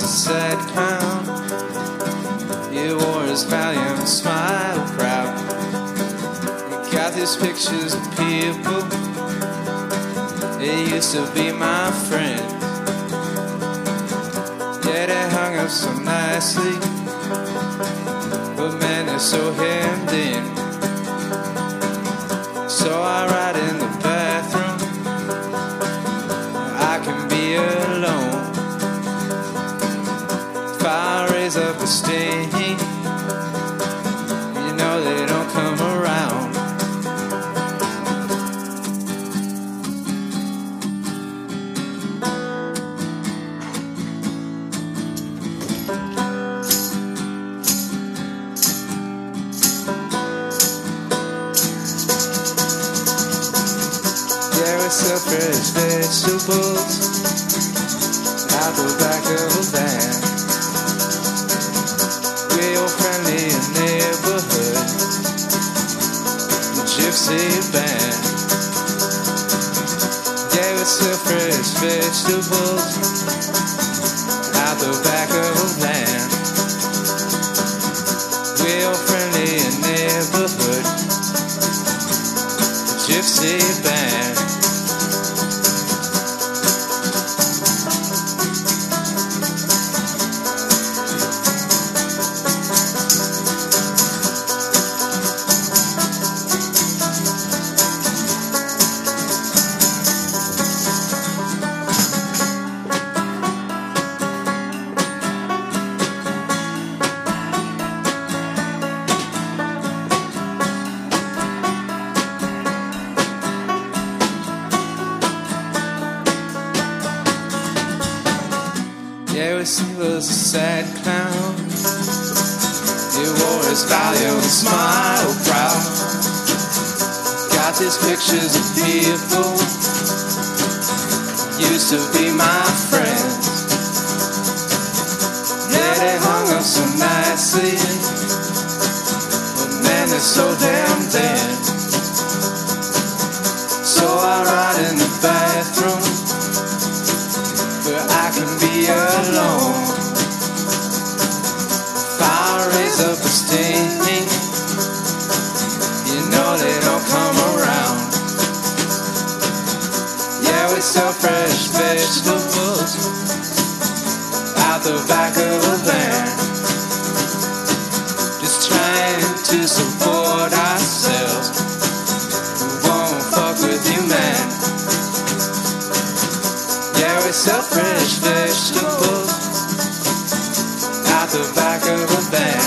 was a sad clown. He wore his valiant smile proud. He got these pictures of people. They used to be my friends. Yeah, they hung up so nicely. But man, they're so hemmed in. So I ride in the bathroom. I can be alone. A you know they don't come around. There are fresh vegetables out the back of a van. The gypsy pictures of people used to be my friends. Yeah, they hung up so nicely, but man, they're so damn dead. So I ride in the bathroom where I can be alone. Fire raise up a stain. You know they vegetables out the back of a van. Just trying to support ourselves. We won't fuck with you, man. Yeah, we sell fresh vegetables out the back of a van.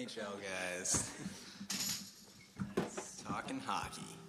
NHL guys. Talking hockey.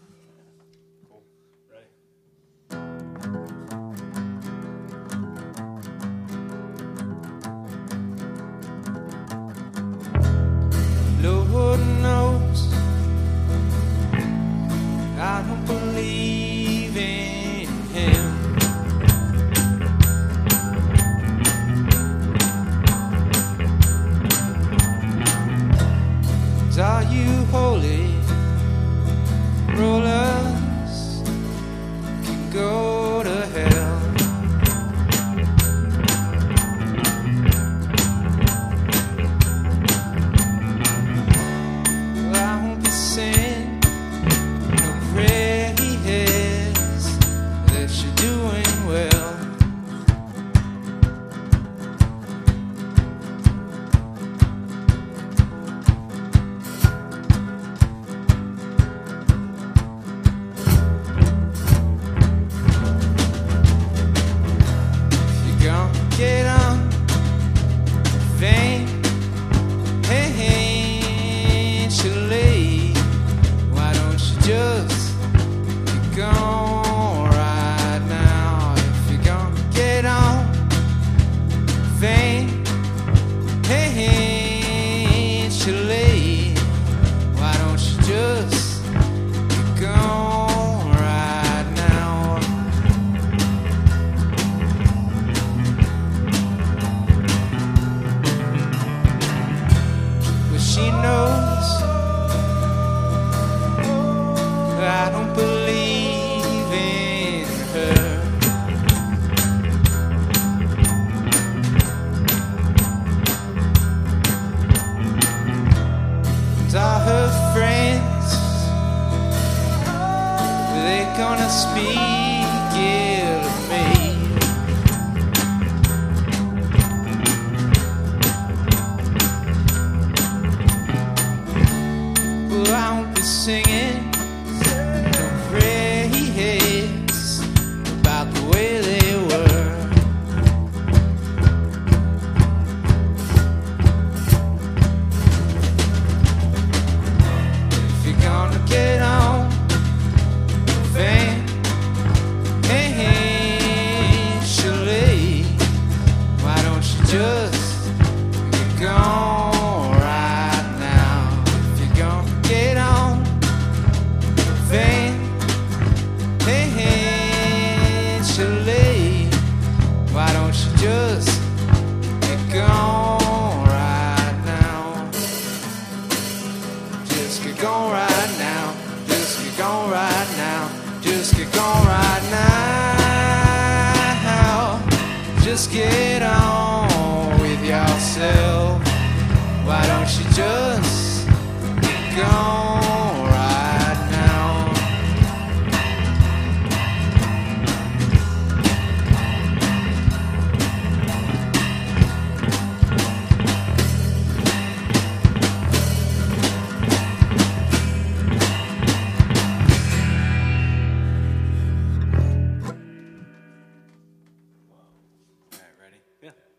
Yeah.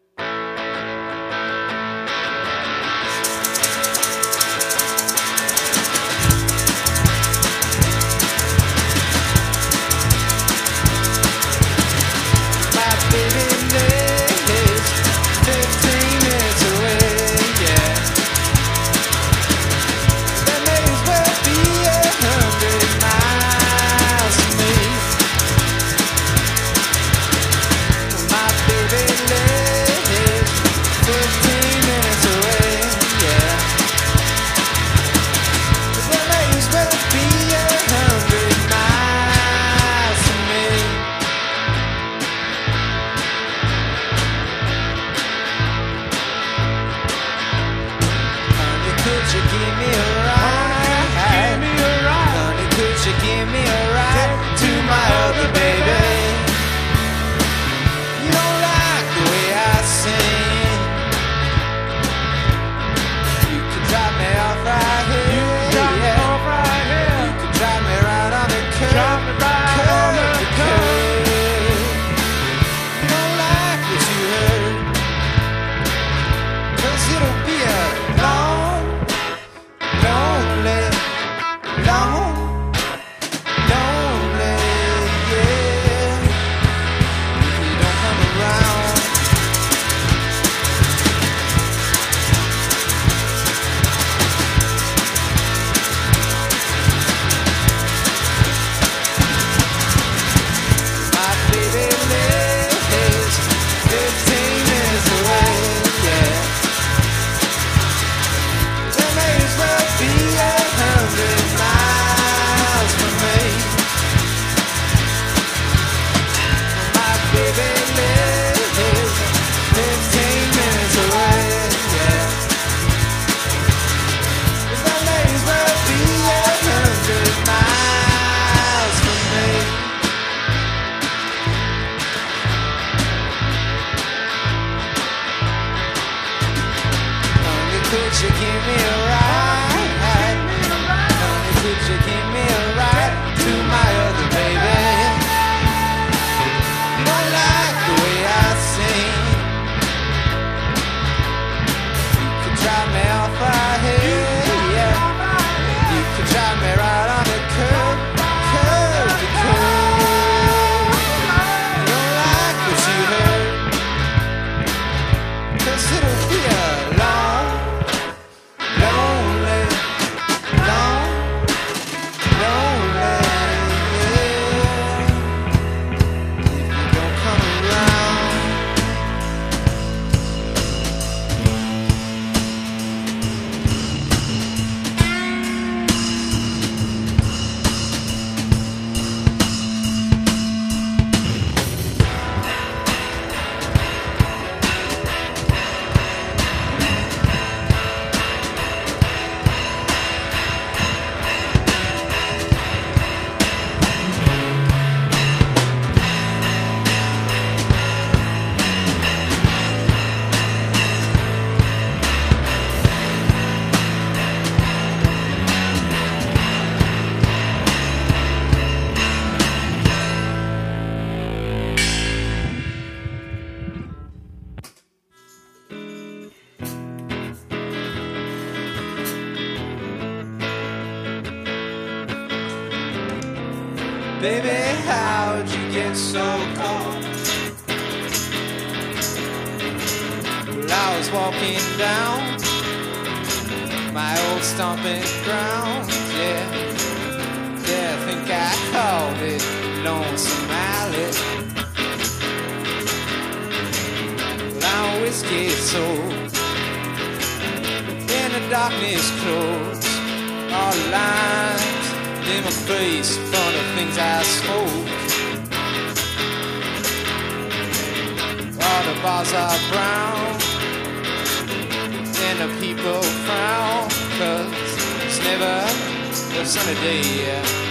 Baby, how'd you get so cold? Well, I was walking down my old stomping ground, yeah. Yeah, I think I called it Lonesome Alley. Well, I'm whiskey sold, and the darkness closed. All the in my face from the things I spoke. All the bars are brown and the people frown Cause it's never a sunny day yeah,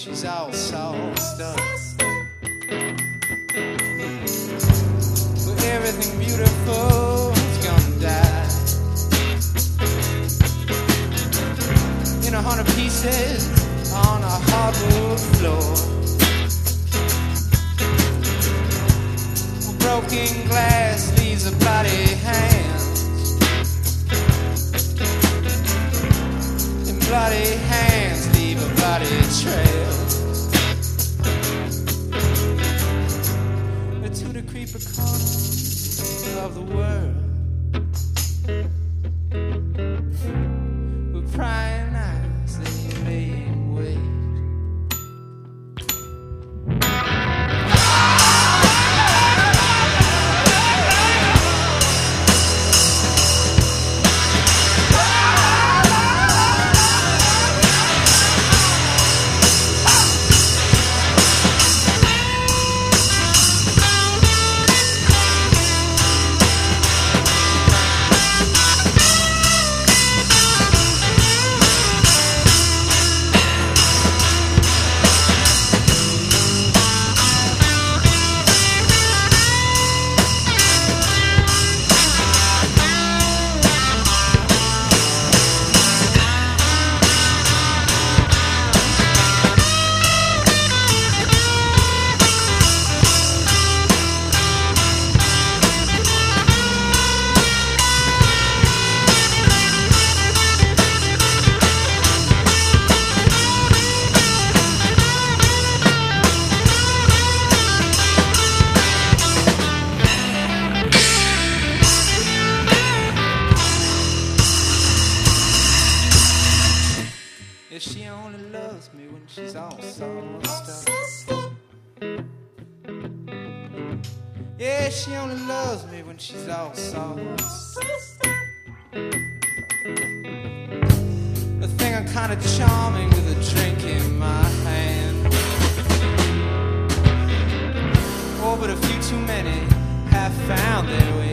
she's all sauced up. But everything beautiful is gonna die. In a hundred pieces on a hardwood floor. Broken glass leaves a hands. And bloody hands leave a bloody trail. Of the world. Found way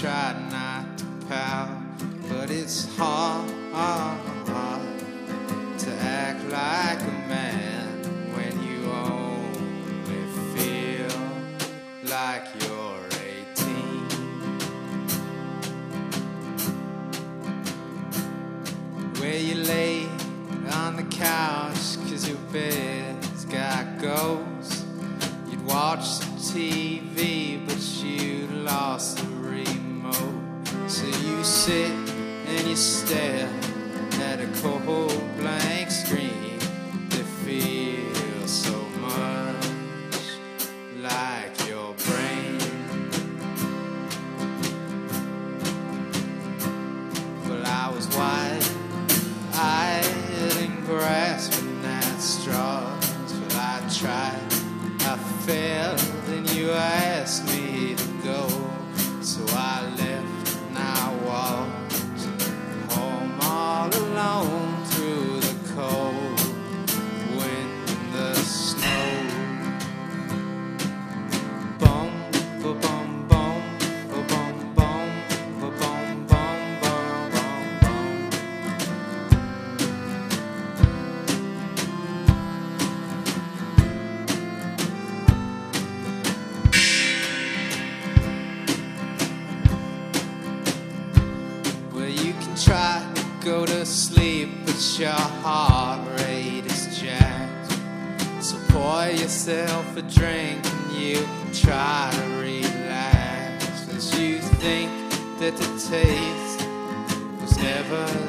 try not to pout, but it's hard to act like a man when you only feel like you're 18. Where you lay on the couch cause your bed's got ghosts. You'd watch some TV, sit and you stare at a cold blank screen that feels so much like your brain. Well, I was wide eyed and grasping at straws. Well, I tried, I failed, and you asked me alone a drink and you try to relax. As you think that the taste was never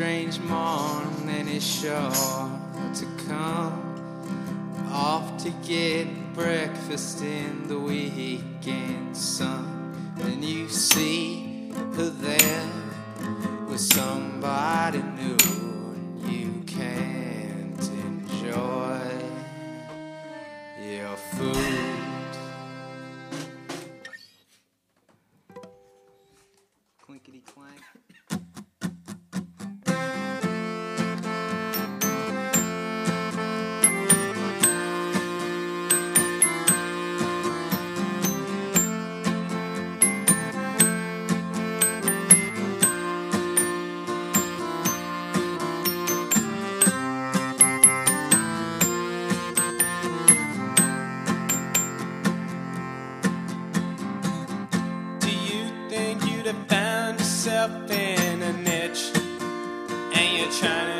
strange morning it's sure to come. Off to get breakfast in the weekend sun. And you see found yourself in a niche? And you're trying to